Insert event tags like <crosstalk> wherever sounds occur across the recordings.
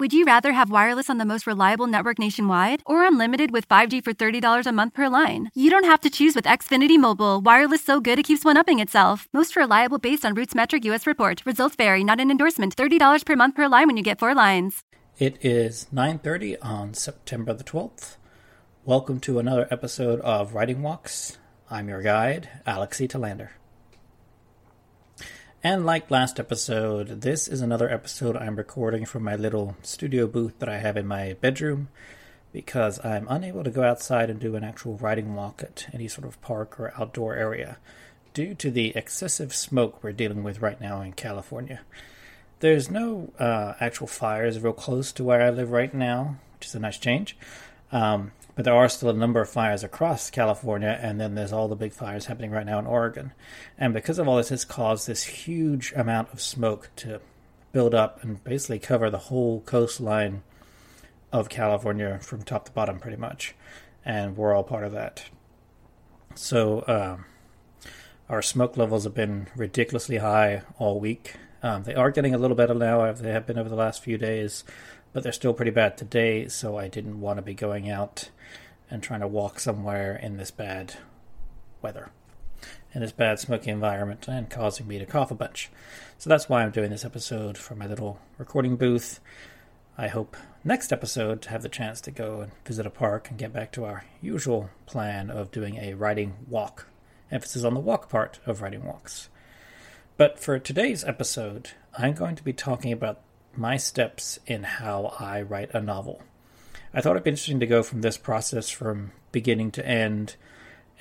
Would you rather have wireless on the most reliable network nationwide or unlimited with 5G for $30 a month per line? You don't have to choose with Xfinity Mobile. Wireless so good it keeps one upping itself. Most reliable based on RootMetrics US report. Results vary, not an endorsement. $30 per month per line when you get four lines. It is 9:30 on September the 12th. Welcome to another episode of Writing Walks. I'm your guide, Alex E. Talander. And like last episode, this is another episode I'm recording from my little studio booth that I have in my bedroom because I'm unable to go outside and do an actual writing walk at any sort of park or outdoor area due to the excessive smoke we're dealing with right now in California. There's no uh, actual fires real close to where I live right now, which is a nice change. Um, but there are still a number of fires across California, and then there's all the big fires happening right now in Oregon. And because of all this, it's caused this huge amount of smoke to build up and basically cover the whole coastline of California from top to bottom, pretty much. And we're all part of that. So, um, our smoke levels have been ridiculously high all week. Um, they are getting a little better now, they have been over the last few days but they're still pretty bad today, so I didn't want to be going out and trying to walk somewhere in this bad weather, in this bad smoky environment, and causing me to cough a bunch. So that's why I'm doing this episode from my little recording booth. I hope next episode to have the chance to go and visit a park and get back to our usual plan of doing a writing walk. Emphasis on the walk part of writing walks. But for today's episode, I'm going to be talking about my steps in how I write a novel. I thought it'd be interesting to go from this process from beginning to end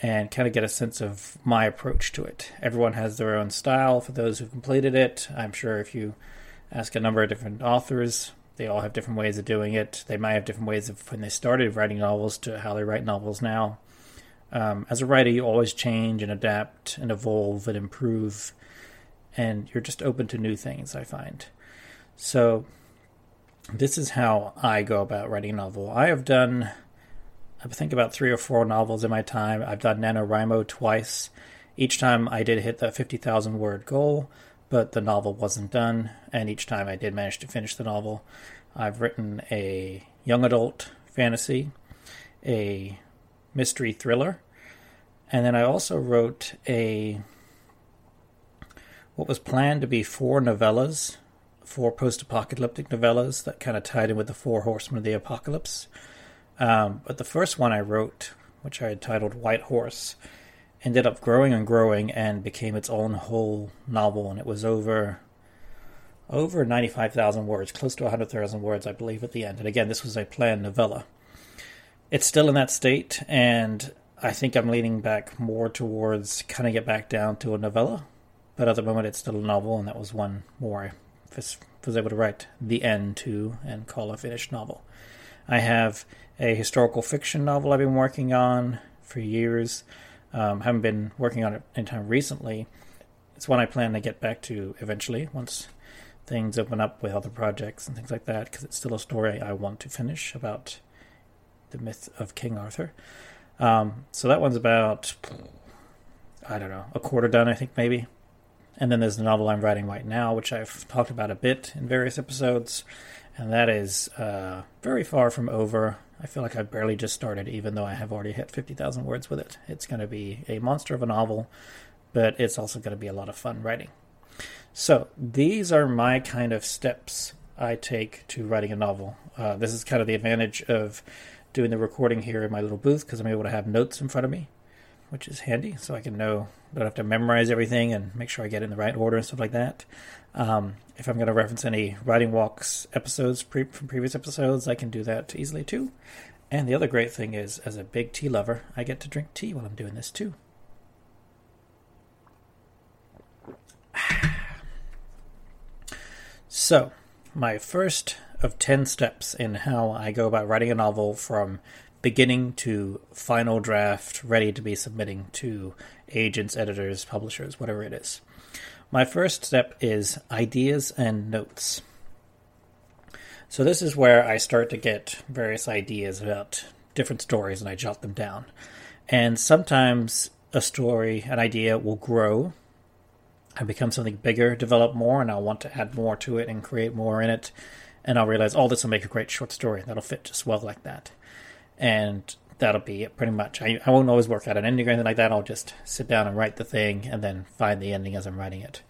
and kind of get a sense of my approach to it. Everyone has their own style for those who've completed it. I'm sure if you ask a number of different authors, they all have different ways of doing it. They might have different ways of when they started writing novels to how they write novels now. Um, as a writer, you always change and adapt and evolve and improve, and you're just open to new things, I find. So, this is how I go about writing a novel. I have done, I think, about three or four novels in my time. I've done NaNoWriMo twice. Each time I did hit the 50,000 word goal, but the novel wasn't done, and each time I did manage to finish the novel. I've written a young adult fantasy, a mystery thriller, and then I also wrote a what was planned to be four novellas four post-apocalyptic novellas that kind of tied in with the Four Horsemen of the Apocalypse. Um, but the first one I wrote, which I had titled White Horse, ended up growing and growing and became its own whole novel, and it was over over 95,000 words, close to 100,000 words, I believe, at the end. And again, this was a planned novella. It's still in that state, and I think I'm leaning back more towards kind of get back down to a novella. But at the moment, it's still a novel, and that was one more was, able to write the end to and call a finished novel. I have a historical fiction novel I've been working on for years. Um, haven't been working on it anytime recently. It's one I plan to get back to eventually once things open up with other projects and things like that, because it's still a story I want to finish about the myth of King Arthur. Um, so that one's about, I don't know, a quarter done, I think, maybe. And then there's the novel I'm writing right now, which I've talked about a bit in various episodes, and that is uh, very far from over. I feel like I've barely just started, even though I have already hit 50,000 words with it. It's going to be a monster of a novel, but it's also going to be a lot of fun writing. So, these are my kind of steps I take to writing a novel. Uh, this is kind of the advantage of doing the recording here in my little booth because I'm able to have notes in front of me which is handy, so I can know don't have to memorize everything and make sure I get in the right order and stuff like that. Um, if I'm going to reference any writing walks episodes pre- from previous episodes, I can do that easily too. And the other great thing is, as a big tea lover, I get to drink tea while I'm doing this too. <sighs> So, my first of 10 steps in how I go about writing a novel from beginning to final draft, ready to be submitting to agents, editors, publishers, whatever it is. My first step is ideas and notes. So, this is where I start to get various ideas about different stories and I jot them down. And sometimes a story, an idea will grow and become something bigger, develop more, and I'll want to add more to it and create more in it. and I'll realize, oh, this will make a great short story. That'll fit just well like that. And that'll be it pretty much. I, I won't always work out an ending or anything like that. I'll just sit down and write the thing and then find the ending as I'm writing it.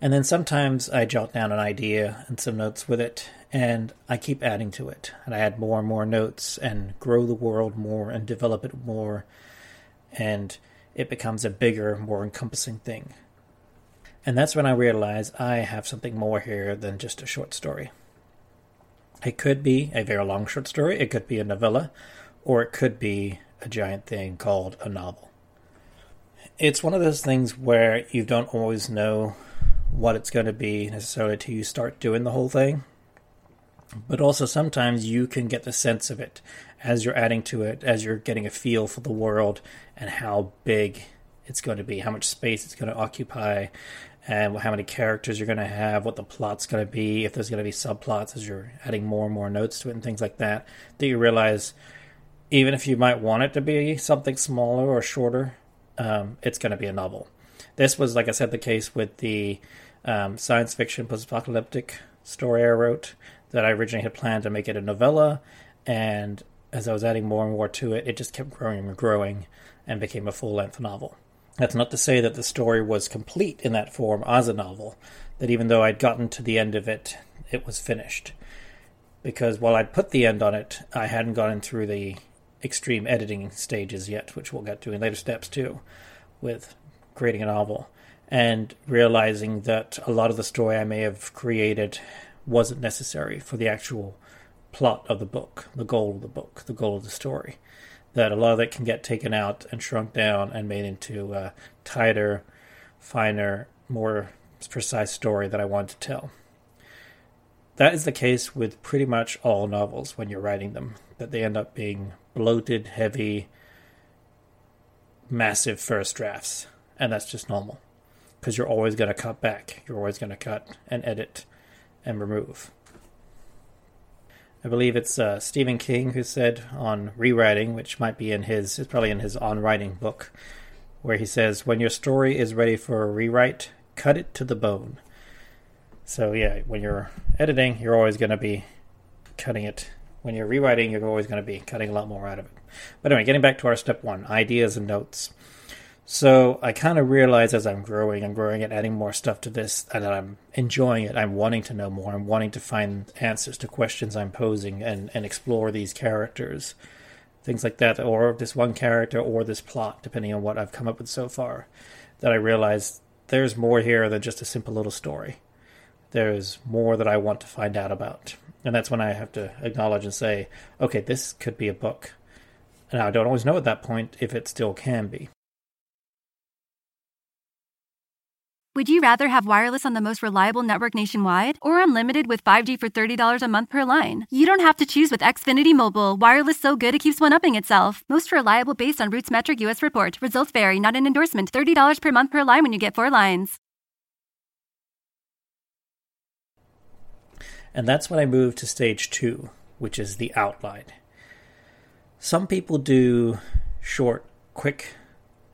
And then sometimes I jot down an idea and some notes with it, and I keep adding to it. And I add more and more notes and grow the world more and develop it more. And it becomes a bigger, more encompassing thing. And that's when I realize I have something more here than just a short story. It could be a very long short story, it could be a novella, or it could be a giant thing called a novel. It's one of those things where you don't always know what it's going to be necessarily till you start doing the whole thing. But also sometimes you can get the sense of it as you're adding to it, as you're getting a feel for the world and how big it's going to be, how much space it's going to occupy, and how many characters you're going to have, what the plot's going to be, if there's going to be subplots as you're adding more and more notes to it and things like that, that you realize even if you might want it to be something smaller or shorter, um, it's going to be a novel. This was, like I said, the case with the um, science fiction post apocalyptic story I wrote that I originally had planned to make it a novella, and as I was adding more and more to it, it just kept growing and growing and became a full length novel. That's not to say that the story was complete in that form as a novel, that even though I'd gotten to the end of it, it was finished. Because while I'd put the end on it, I hadn't gotten through the extreme editing stages yet, which we'll get to in later steps too, with creating a novel. And realizing that a lot of the story I may have created wasn't necessary for the actual plot of the book, the goal of the book, the goal of the story that a lot of it can get taken out and shrunk down and made into a tighter, finer, more precise story that I want to tell. That is the case with pretty much all novels when you're writing them, that they end up being bloated, heavy, massive first drafts. And that's just normal. Because you're always going to cut back, you're always going to cut and edit and remove. I believe it's uh, Stephen King who said on rewriting, which might be in his, it's probably in his on writing book, where he says, "When your story is ready for a rewrite, cut it to the bone." So yeah, when you're editing, you're always going to be cutting it. When you're rewriting, you're always going to be cutting a lot more out of it. But anyway, getting back to our step one: ideas and notes. So I kind of realize as I'm growing and growing and adding more stuff to this, and that I'm enjoying it. I'm wanting to know more. I'm wanting to find answers to questions I'm posing and, and explore these characters, things like that, or this one character or this plot, depending on what I've come up with so far. That I realize there's more here than just a simple little story. There's more that I want to find out about. And that's when I have to acknowledge and say, okay, this could be a book. Now, I don't always know at that point if it still can be. Would you rather have wireless on the most reliable network nationwide or unlimited with 5G for $30 a month per line? You don't have to choose with Xfinity Mobile. Wireless so good it keeps one upping itself. Most reliable based on RootMetrics US report. Results vary, not an endorsement. $30 per month per line when you get four lines. And that's when I move to stage two, which is the outline. Some people do short, quick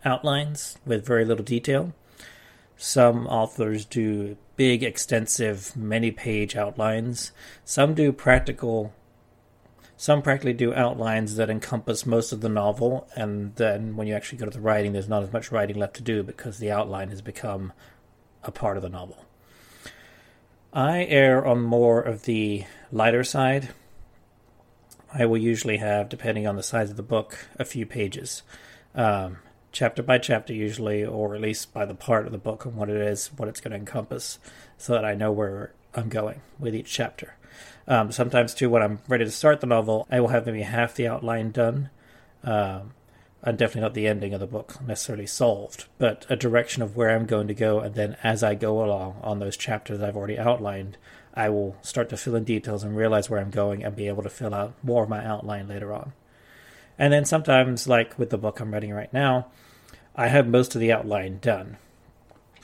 outlines with very little detail. Some authors do big, extensive, many page outlines. Some do practical, some practically do outlines that encompass most of the novel, and then when you actually go to the writing, there's not as much writing left to do because the outline has become a part of the novel. I err on more of the lighter side. I will usually have, depending on the size of the book, a few pages. Um, chapter by chapter usually, or at least by the part of the book and what it is, what it's going to encompass, so that I know where I'm going with each chapter. Um, sometimes too, when I'm ready to start the novel, I will have maybe half the outline done, um, and definitely not the ending of the book necessarily solved, but a direction of where I'm going to go, and then as I go along on those chapters I've already outlined, I will start to fill in details and realize where I'm going and be able to fill out more of my outline later on. And then sometimes, like with the book I'm writing right now, I have most of the outline done,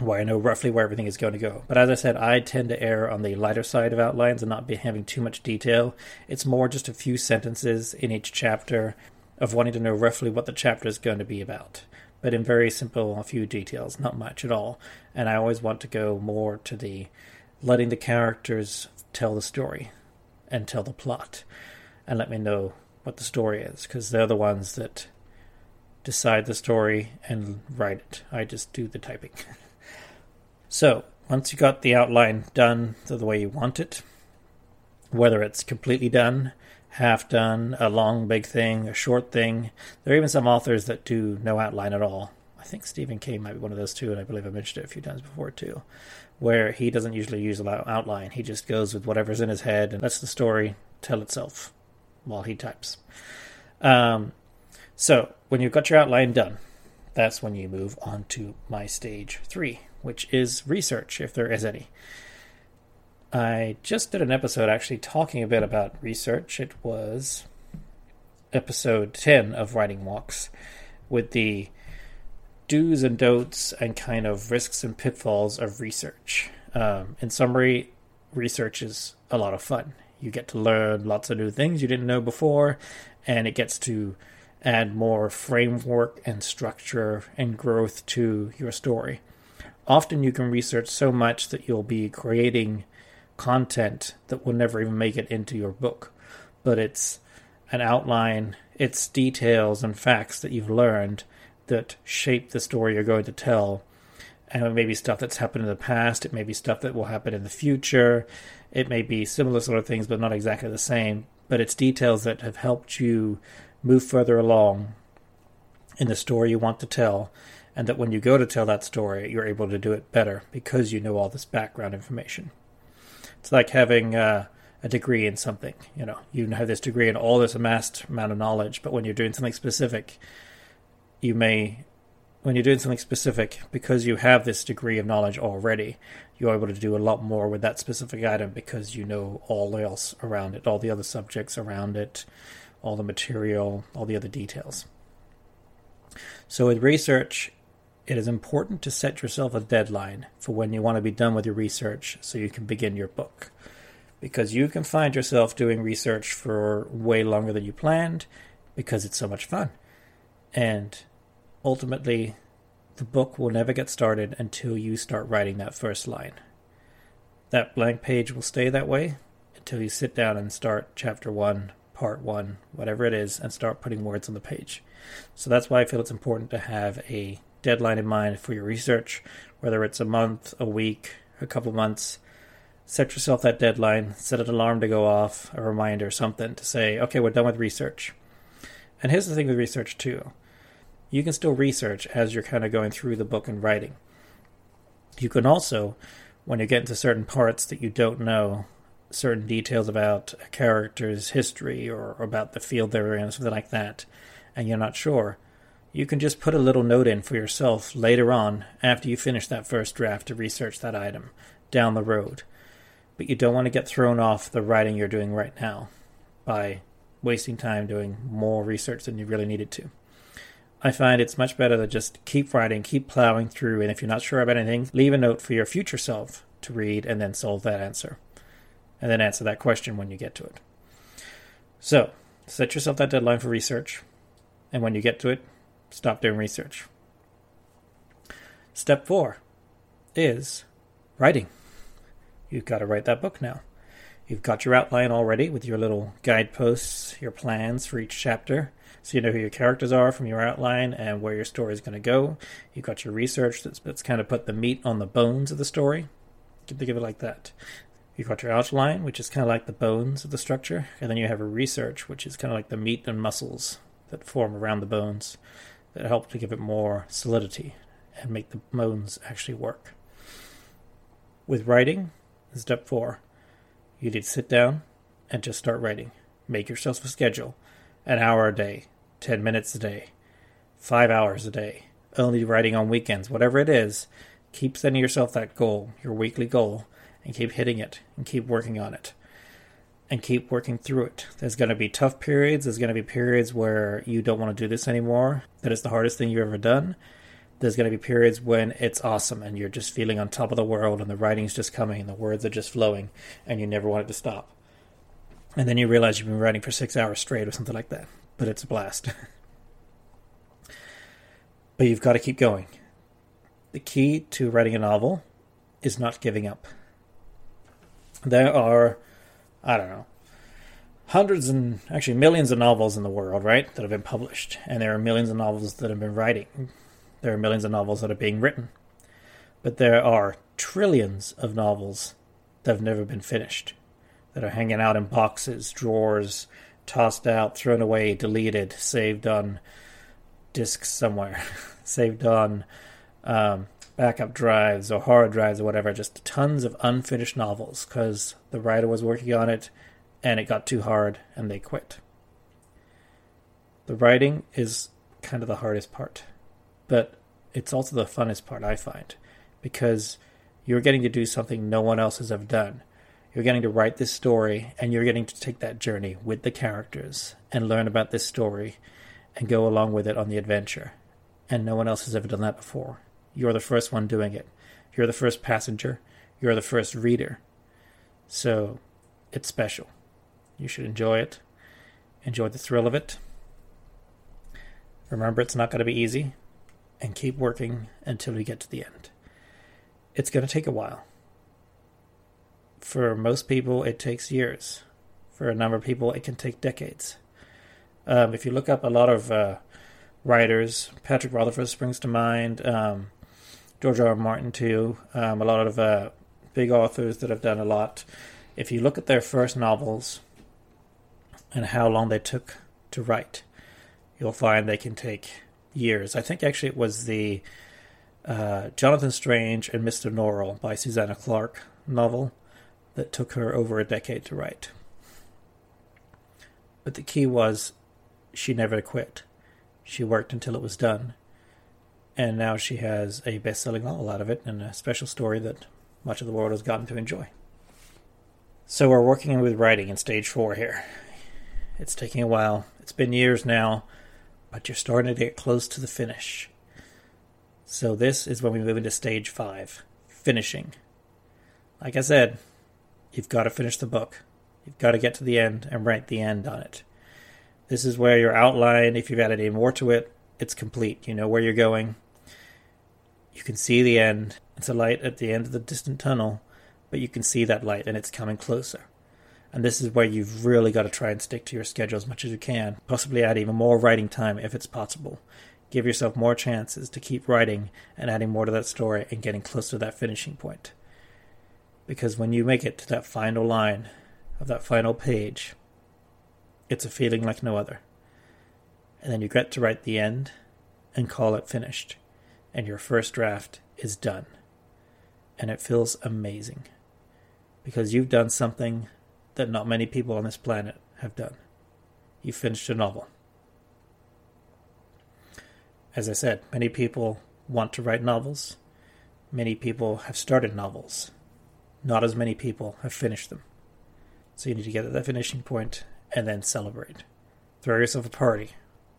where I know roughly where everything is going to go. But as I said, I tend to err on the lighter side of outlines and not be having too much detail. It's more just a few sentences in each chapter of wanting to know roughly what the chapter is going to be about. But in very simple, a few details, not much at all. And I always want to go more to the letting the characters tell the story, and tell the plot and let me know what the story is because they're the ones that decide the story and write it. I just do the typing. <laughs> so, once you got the outline done the way you want it, whether it's completely done, half done, a long big thing, a short thing, there are even some authors that do no outline at all. I think Stephen King might be one of those too, and I believe I mentioned it a few times before too, where he doesn't usually use an outline. He just goes with whatever's in his head and lets the story tell itself while he types. Um, so when you've got your outline done, that's when you move on to my stage three, which is research, if there is any. I just did an episode actually talking a bit about research. It was episode 10 of Writing Walks with the do's and don'ts and kind of risks and pitfalls of research. Um, in summary, research is a lot of fun. You get to learn lots of new things you didn't know before, and it gets to add more framework and structure and growth to your story. Often you can research so much that you'll be creating content that will never even make it into your book, but it's an outline, it's details and facts that you've learned that shape the story you're going to tell. And it may be stuff that's happened in the past, it may be stuff that will happen in the future, it may be similar sort of things, but not exactly the same. But it's details that have helped you move further along in the story you want to tell, and that when you go to tell that story, you're able to do it better because you know all this background information. It's like having uh, a degree in something. You know, you have this degree and all this amassed amount of knowledge, but when you're doing something specific, you may, when you're doing something specific, because you have this degree of knowledge already, you're able to do a lot more with that specific item because you know all else around it, all the other subjects around it, all the material, all the other details. So, with research, it is important to set yourself a deadline for when you want to be done with your research so you can begin your book. Because you can find yourself doing research for way longer than you planned because it's so much fun. And ultimately, the book will never get started until you start writing that first line. That blank page will stay that way until you sit down and start chapter 1, part 1, whatever it is, and start putting words on the page. So that's why I feel it's important to have a deadline in mind for your research, whether it's a month, a week, a couple months. Set yourself that deadline, set an alarm to go off, a reminder, something to say, okay, we're done with research. And here's the thing with research, too you can still research as you're kind of going through the book and writing. You can also, when you get into certain parts that you don't know, certain details about a character's history or, about the field they're in, something like that, and you're not sure, you can just put a little note in for yourself later on after you finish that first draft to research that item down the road. But you don't want to get thrown off the writing you're doing right now by wasting time doing more research than you really needed to. I find it's much better to just keep writing, keep plowing through, and if you're not sure about anything, leave a note for your future self to read and then solve that answer. And then answer that question when you get to it. So, set yourself that deadline for research, and when you get to it, stop doing research. Step four is writing. You've got to write that book now. You've got your outline already with your little guideposts, your plans for each chapter so you know who your characters are from your outline and where your story is going to go. You've got your research that's, that's kind of put the meat on the bones of the story. Think of it like that. You've got your outline, which is kind of like the bones of the structure, and then you have a research, which is kind of like the meat and muscles that form around the bones that help to give it more solidity and make the bones actually work. With writing, step four, you need to sit down and just start writing. Make yourself a schedule, an hour a day, 10 minutes a day, five hours a day, only writing on weekends, whatever it is, keep setting yourself that goal, your weekly goal, and keep hitting it and keep working on it and keep working through it. There's going to be tough periods. There's going to be periods where you don't want to do this anymore, that it's the hardest thing you've ever done. There's going to be periods when it's awesome and you're just feeling on top of the world and the writing's just coming and the words are just flowing and you never want it to stop. And then you realize you've been writing for six hours straight or something like that but it's a blast. <laughs> but you've got to keep going. The key to writing a novel is not giving up. There are, I don't know, hundreds and actually millions of novels in the world, right, that have been published, and there are millions of novels that have been writing. There are millions of novels that are being written, but there are trillions of novels that have never been finished, that are hanging out in boxes, drawers, tossed out, thrown away, deleted, saved on disks somewhere, <laughs> saved on um, backup drives or hard drives or whatever. Just tons of unfinished novels because the writer was working on it and it got too hard and they quit. The writing is kind of the hardest part, but it's also the funnest part, I find, because you're getting to do something no one else has ever done. You're getting to write this story and you're getting to take that journey with the characters and learn about this story and go along with it on the adventure. And no one else has ever done that before. You're the first one doing it. You're the first passenger. You're the first reader. So it's special. You should enjoy it. Enjoy the thrill of it. Remember, it's not going to be easy. And keep working until we get to the end. It's going to take a while. For most people, it takes years. For a number of people, it can take decades. Um, if you look up a lot of uh, writers, Patrick Rothfuss springs to mind. Um, George R. R. Martin too. Um, a lot of uh, big authors that have done a lot. If you look at their first novels and how long they took to write, you'll find they can take years. I think actually it was the uh, Jonathan Strange and Mr. Norrell by Susanna Clarke novel that took her over a decade to write. But the key was she never quit. She worked until it was done and now she has a best-selling novel out of it and a special story that much of the world has gotten to enjoy. So we're working with writing in stage four here. It's taking a while. It's been years now, but you're starting to get close to the finish. So this is when we move into stage five, finishing. Like I said, you've got to finish the book. You've got to get to the end and write the end on it. This is where your outline, if you've added any more to it, it's complete. You know where you're going. You can see the end. It's a light at the end of the distant tunnel, but you can see that light and it's coming closer. And this is where you've really got to try and stick to your schedule as much as you can. Possibly add even more writing time if it's possible. Give yourself more chances to keep writing and adding more to that story and getting closer to that finishing point. Because when you make it to that final line of that final page, it's a feeling like no other. And then you get to write the end and call it finished and your first draft is done. And it feels amazing because you've done something that not many people on this planet have done. You finished a novel. As I said, many people want to write novels. Many people have started novels. Not as many people have finished them. So you need to get to that finishing point and then celebrate. Throw yourself a party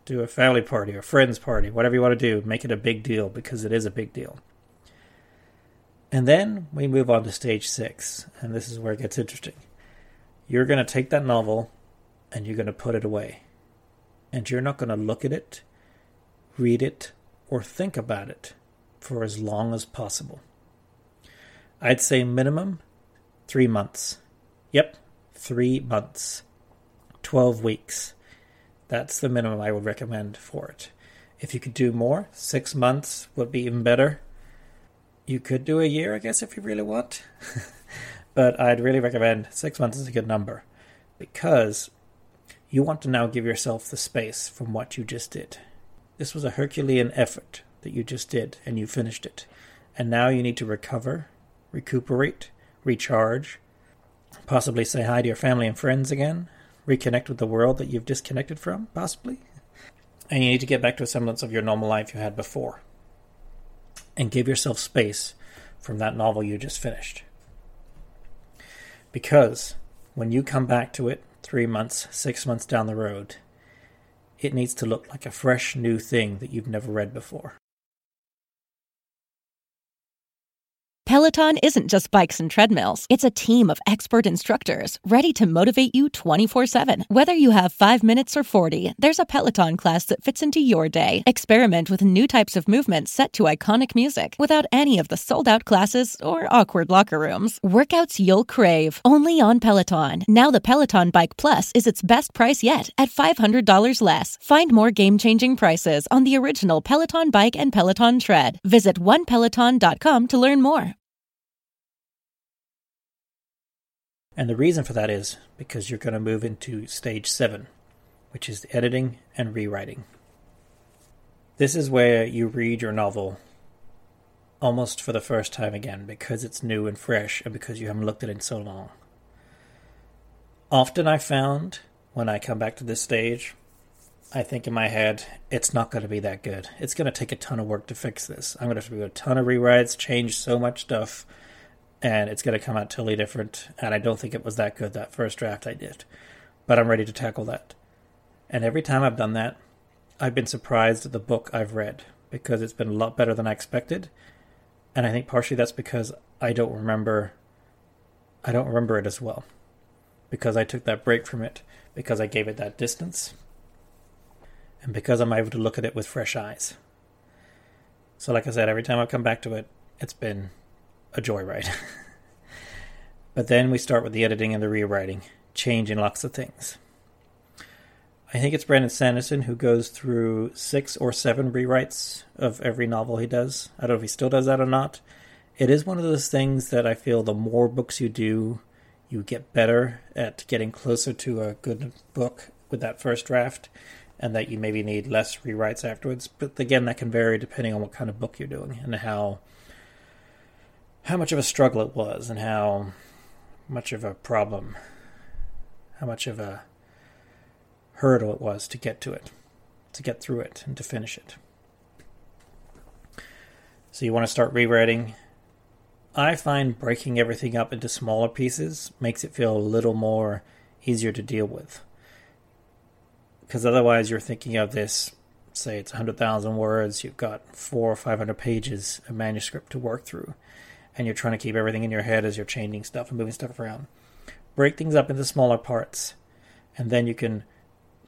do a family party or friends party, whatever you want to do, make it a big deal because it is a big deal. And then we move on to stage six, and this is where it gets interesting. You're going to take that novel and you're going to put it away. And you're not going to look at it, read it, or think about it for as long as possible. I'd say minimum three months. Yep, three months. 12 weeks. That's the minimum I would recommend for it. If you could do more, six months would be even better. You could do a year, I guess, if you really want. <laughs> but I'd really recommend six months is a good number because you want to now give yourself the space from what you just did. This was a Herculean effort that you just did, and you finished it. And now you need to recover, recuperate, recharge, possibly say hi to your family and friends again, reconnect with the world that you've disconnected from, possibly. And you need to get back to a semblance of your normal life you had before. And give yourself space from that novel you just finished. Because when you come back to it three months, six months down the road, it needs to look like a fresh new thing that you've never read before. Peloton isn't just bikes and treadmills. It's a team of expert instructors ready to motivate you 24 7. Whether you have five minutes or 40, there's a Peloton class that fits into your day. Experiment with new types of movements set to iconic music without any of the sold out classes or awkward locker rooms. Workouts you'll crave, only on Peloton. Now the Peloton Bike Plus is its best price yet at $500 less. Find more game changing prices on the original Peloton Bike and Peloton Tread. Visit onepeloton.com to learn more. And the reason for that is because you're going to move into stage seven, which is editing and rewriting. This is where you read your novel almost for the first time again because it's new and fresh and because you haven't looked at it in so long. Often I found when I come back to this stage, I think in my head, it's not going to be that good. It's going to take a ton of work to fix this. I'm going to have to do a ton of rewrites, change so much stuff and it's going to come out totally different. And I don't think it was that good that first draft I did, but I'm ready to tackle that. And every time I've done that, I've been surprised at the book I've read because it's been a lot better than I expected. And I think partially that's because I don't remember I don't remember it as well. Because I took that break from it, because I gave it that distance, and because I'm able to look at it with fresh eyes. So like I said, every time I come back to it, it's been a joyride. <laughs> but then we start with the editing and the rewriting, changing lots of things. I think it's Brandon Sanderson who goes through six or seven rewrites of every novel he does. I don't know if he still does that or not. It is one of those things that I feel the more books you do, you get better at getting closer to a good book with that first draft, and that you maybe need less rewrites afterwards. But again, that can vary depending on what kind of book you're doing and how how much of a struggle it was and how much of a problem, how much of a hurdle it was to get to it, to get through it, and to finish it. So you want to start rewriting. I find breaking everything up into smaller pieces makes it feel a little more easier to deal with. Because otherwise, you're thinking of this, say it's 100,000 words, you've got four or 500 pages of manuscript to work through and you're trying to keep everything in your head as you're changing stuff and moving stuff around. Break things up into smaller parts, and then you can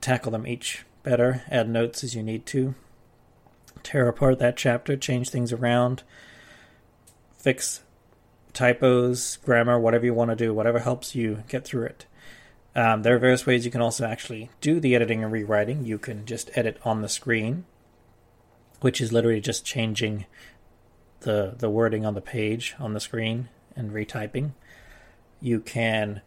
tackle them each better, add notes as you need to, tear apart that chapter, change things around, fix typos, grammar, whatever you want to do, whatever helps you get through it. Um, there are various ways you can also actually do the editing and rewriting. You can just edit on the screen, which is literally just changing the the wording on the page on the screen and retyping. You can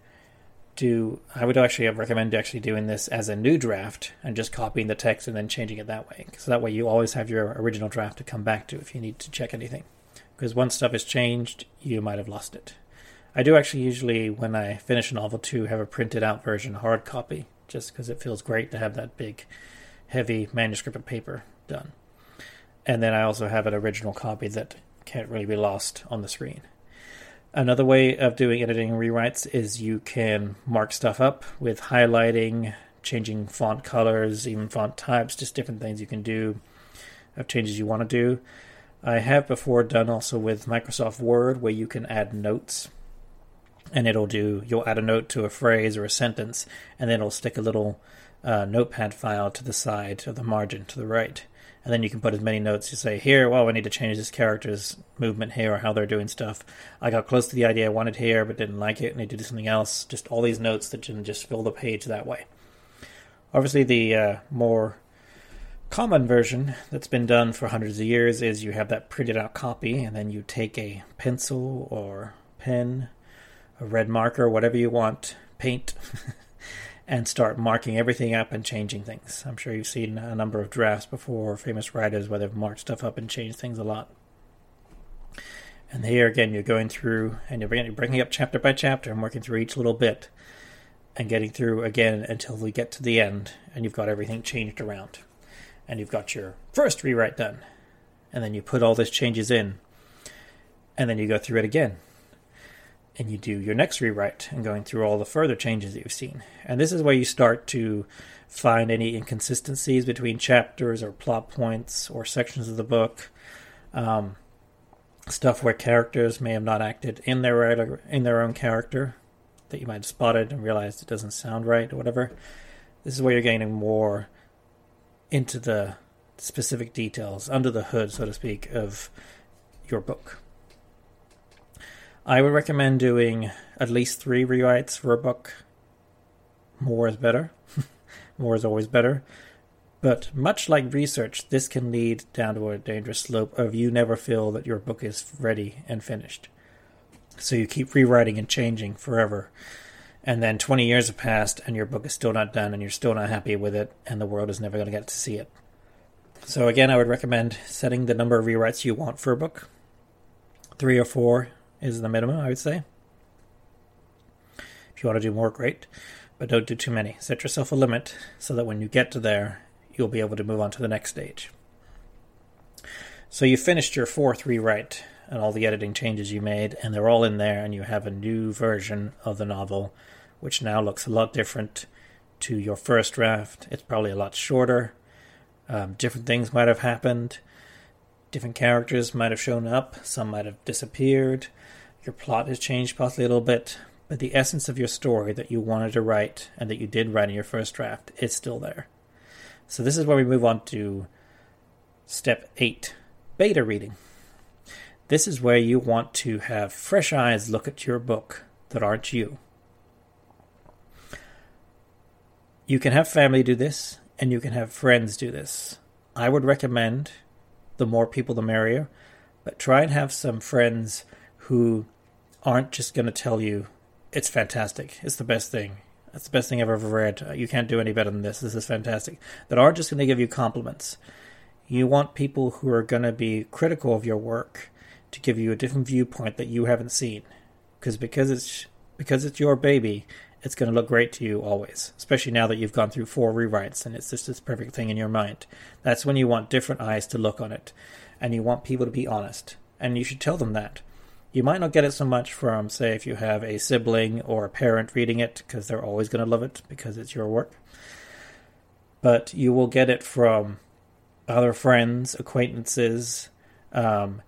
do. I would actually recommend actually doing this as a new draft and just copying the text and then changing it that way. So that way you always have your original draft to come back to if you need to check anything. Because once stuff is changed, you might have lost it. I do actually usually, when I finish a novel two, have a printed out version hard copy, just because it feels great to have that big, heavy manuscript of paper done and then I also have an original copy that can't really be lost on the screen. Another way of doing editing and rewrites is you can mark stuff up with highlighting, changing font colors, even font types, just different things you can do of changes you want to do. I have before done also with Microsoft Word where you can add notes and it'll do you'll add a note to a phrase or a sentence and then it'll stick a little uh, notepad file to the side of the margin to the right and then you can put as many notes. You say here, well, we need to change this character's movement here or how they're doing stuff. I got close to the idea I wanted here, but didn't like it, and need to do something else. Just all these notes that can just fill the page that way. Obviously, the uh, more common version that's been done for hundreds of years is you have that printed out copy, and then you take a pencil or pen, a red marker, whatever you want, paint. <laughs> and start marking everything up and changing things. I'm sure you've seen a number of drafts before, famous writers where they've marked stuff up and changed things a lot. And here again, you're going through and you're bringing up chapter by chapter and working through each little bit and getting through again until we get to the end and you've got everything changed around. And you've got your first rewrite done. And then you put all these changes in. And then you go through it again and you do your next rewrite and going through all the further changes that you've seen. And this is where you start to find any inconsistencies between chapters or plot points or sections of the book. Um, stuff where characters may have not acted in their in their own character that you might have spotted and realized it doesn't sound right or whatever. This is where you're getting more into the specific details under the hood, so to speak, of your book. I would recommend doing at least three rewrites for a book. More is better. <laughs> More is always better. But much like research, this can lead down to a dangerous slope of you never feel that your book is ready and finished. So you keep rewriting and changing forever. And then 20 years have passed and your book is still not done and you're still not happy with it and the world is never going to get to see it. So again, I would recommend setting the number of rewrites you want for a book. Three or four is the minimum, I would say. If you want to do more, great, but don't do too many. Set yourself a limit so that when you get to there, you'll be able to move on to the next stage. So you finished your fourth rewrite and all the editing changes you made, and they're all in there, and you have a new version of the novel, which now looks a lot different to your first draft. It's probably a lot shorter. Um, different things might have happened. Different characters might have shown up. Some might have disappeared. Your plot has changed possibly a little bit, but the essence of your story that you wanted to write and that you did write in your first draft is still there. So this is where we move on to step eight beta reading. This is where you want to have fresh eyes look at your book that aren't you. You can have family do this, and you can have friends do this. I would recommend the more people the merrier, but try and have some friends who aren't just going to tell you it's fantastic, it's the best thing, that's the best thing I've ever read. You can't do any better than this. This is fantastic. That aren't just going to give you compliments. You want people who are going to be critical of your work to give you a different viewpoint that you haven't seen. Because because it's because it's your baby, it's going to look great to you always. Especially now that you've gone through four rewrites and it's just this perfect thing in your mind. That's when you want different eyes to look on it, and you want people to be honest. And you should tell them that. You might not get it so much from, say, if you have a sibling or a parent reading it, because they're always going to love it because it's your work. But you will get it from other friends, acquaintances. Um,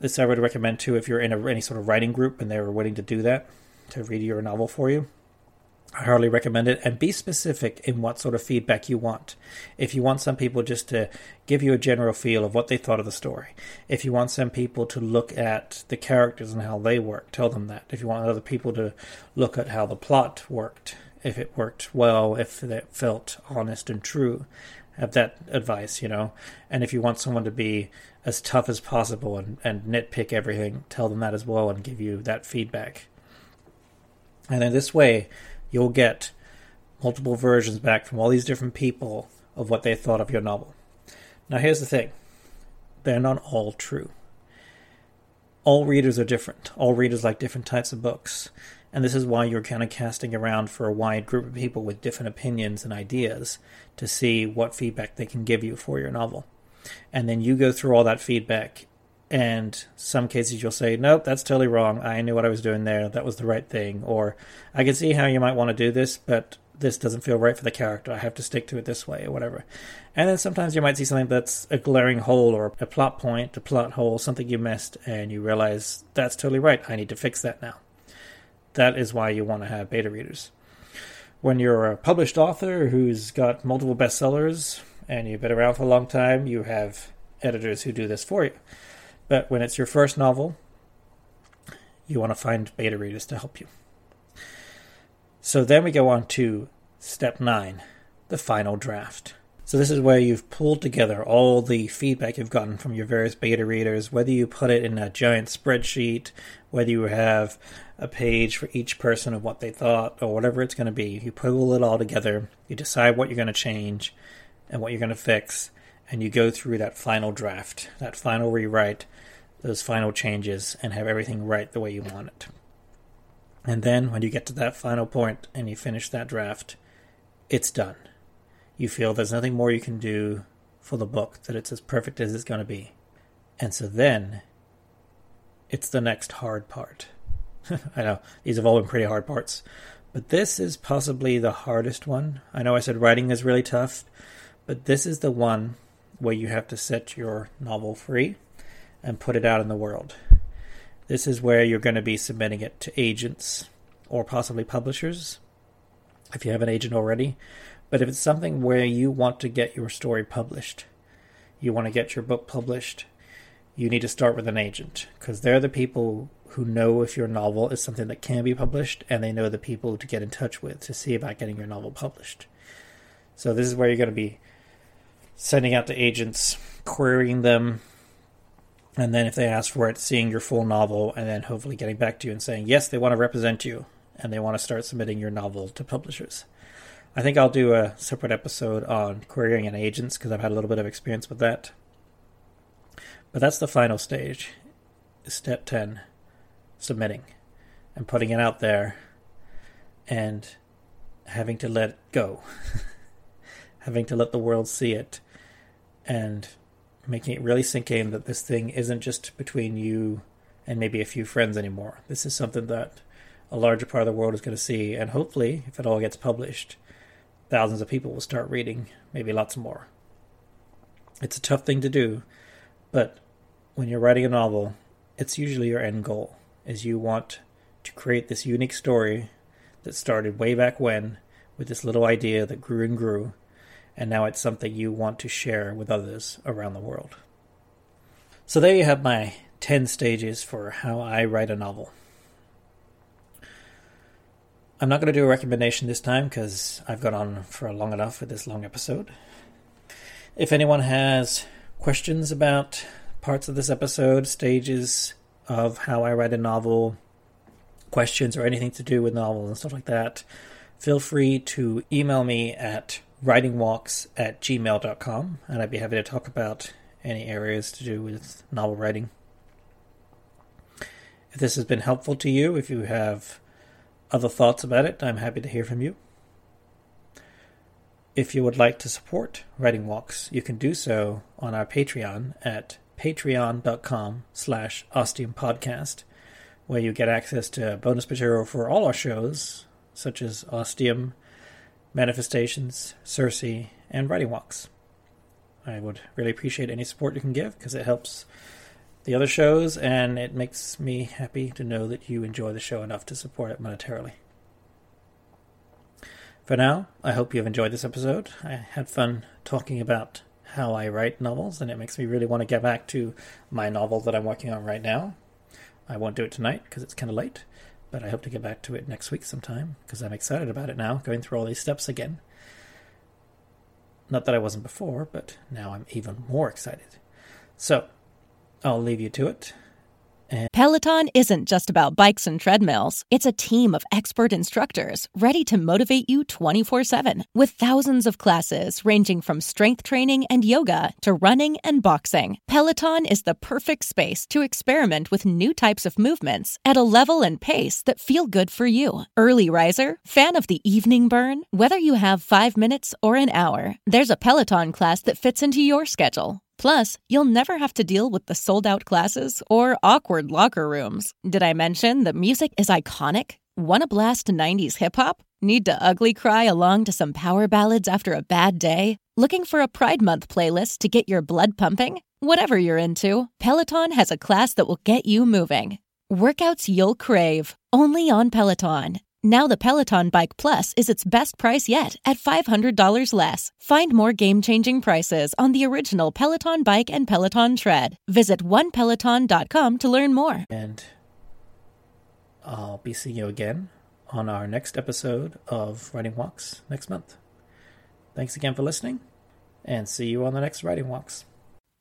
this I would recommend too if you're in a, any sort of writing group and they're willing to do that, to read your novel for you. I hardly recommend it. And be specific in what sort of feedback you want. If you want some people just to give you a general feel of what they thought of the story, if you want some people to look at the characters and how they work, tell them that. If you want other people to look at how the plot worked, if it worked well, if it felt honest and true, have that advice, you know. And if you want someone to be as tough as possible and, and nitpick everything, tell them that as well and give you that feedback. And in this way, you'll get multiple versions back from all these different people of what they thought of your novel. Now, here's the thing they're not all true. All readers are different. All readers like different types of books. And this is why you're kind of casting around for a wide group of people with different opinions and ideas to see what feedback they can give you for your novel. And then you go through all that feedback and some cases you'll say nope that's totally wrong. I knew what i was doing there. That was the right thing. Or i can see how you might want to do this but this doesn't feel right for the character. I have to stick to it this way or whatever. And then sometimes you might see something that's a glaring hole or a plot point a plot hole something you missed and you realize that's totally right. I need to fix that now. That is why you want to have beta readers. When you're a published author who's got multiple bestsellers and you've been around for a long time you have editors who do this for you but when it's your first novel, you want to find beta readers to help you. So then we go on to step nine, the final draft. So this is where you've pulled together all the feedback you've gotten from your various beta readers, whether you put it in a giant spreadsheet, whether you have a page for each person of what they thought, or whatever it's going to be. You pull it all together, you decide what you're going to change and what you're going to fix, and you go through that final draft, that final rewrite, those final changes, and have everything right the way you want it. And then when you get to that final point and you finish that draft, it's done. You feel there's nothing more you can do for the book, that it's as perfect as it's going to be. And so then it's the next hard part. <laughs> I know, these have all been pretty hard parts. But this is possibly the hardest one. I know I said writing is really tough, but this is the one where you have to set your novel free and put it out in the world. This is where you're going to be submitting it to agents or possibly publishers if you have an agent already. But if it's something where you want to get your story published, you want to get your book published, you need to start with an agent because they're the people who know if your novel is something that can be published and they know the people to get in touch with to see about getting your novel published. So this is where you're going to be sending out to agents, querying them, and then if they ask for it, seeing your full novel, and then hopefully getting back to you and saying, yes, they want to represent you, and they want to start submitting your novel to publishers. I think I'll do a separate episode on querying and agents because I've had a little bit of experience with that. But that's the final stage. Step 10 submitting and putting it out there and having to let go. <laughs> having to let the world see it and making it really sink in that this thing isn't just between you and maybe a few friends anymore. This is something that a larger part of the world is going to see, and hopefully, if it all gets published, thousands of people will start reading, maybe lots more. It's a tough thing to do, but when you're writing a novel, it's usually your end goal, is you want to create this unique story that started way back when with this little idea that grew and grew and now it's something you want to share with others around the world. So there you have my 10 stages for how I write a novel. I'm not going to do a recommendation this time because I've gone on for long enough with this long episode. If anyone has questions about parts of this episode, stages of how I write a novel, questions or anything to do with novels and stuff like that, feel free to email me at writingwalks at gmail.com, and I'd be happy to talk about any areas to do with novel writing. If this has been helpful to you, if you have other thoughts about it, I'm happy to hear from you. If you would like to support Writing Walks, you can do so on our Patreon at patreon.com slash ostiumpodcast, where you get access to bonus material for all our shows, such as Ostium, manifestations, Circe, and writing walks. I would really appreciate any support you can give because it helps the other shows and it makes me happy to know that you enjoy the show enough to support it monetarily. For now, I hope you've enjoyed this episode. I had fun talking about how I write novels, and it makes me really want to get back to my novel that I'm working on right now. I won't do it tonight because it's kind of late, but I hope to get back to it next week sometime because I'm excited about it now, going through all these steps again. Not that I wasn't before, but now I'm even more excited. So, I'll leave you to it. And Peloton isn't just about bikes and treadmills. It's a team of expert instructors ready to motivate you 24 7 with thousands of classes ranging from strength training and yoga to running and boxing. Peloton is the perfect space to experiment with new types of movements at a level and pace that feel good for you. Early riser, fan of the evening burn, whether you have five minutes or an hour, there's a Peloton class that fits into your schedule. Plus, you'll never have to deal with the sold out classes or awkward locker rooms. Did I mention that music is iconic? Want to blast 90s hip hop? Need to ugly cry along to some power ballads after a bad day? Looking for a Pride Month playlist to get your blood pumping? Whatever you're into, Peloton has a class that will get you moving. Workouts you'll crave, only on Peloton. Now the Peloton Bike Plus is its best price yet at $500 less. Find more game-changing prices on the original Peloton Bike and Peloton Tread. Visit onepeloton.com to learn more. And I'll be seeing you again on our next episode of Writing Walks next month. Thanks again for listening, and see you on the next Writing Walks.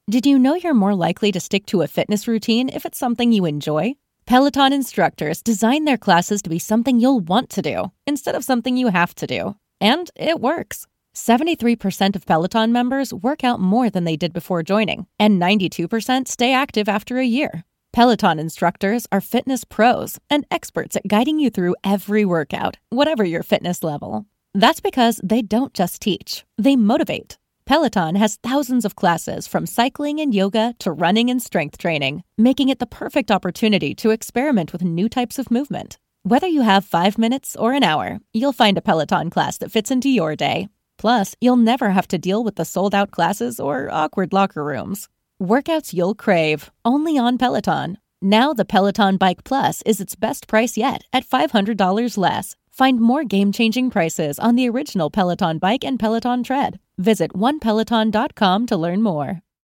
Did you know you're more likely to stick to a fitness routine if it's something you enjoy? Peloton instructors design their classes to be something you'll want to do instead of something you have to do. And it works. 73% of Peloton members work out more than they did before joining, and 92% stay active after a year. Peloton instructors are fitness pros and experts at guiding you through every workout, whatever your fitness level. That's because they don't just teach, they motivate. Peloton has thousands of classes from cycling and yoga to running and strength training, making it the perfect opportunity to experiment with new types of movement. Whether you have five minutes or an hour, you'll find a Peloton class that fits into your day. Plus, you'll never have to deal with the sold out classes or awkward locker rooms. Workouts you'll crave, only on Peloton. Now the Peloton Bike Plus is its best price yet at $500 less. Find more game changing prices on the original Peloton Bike and Peloton Tread. Visit onepeloton.com to learn more.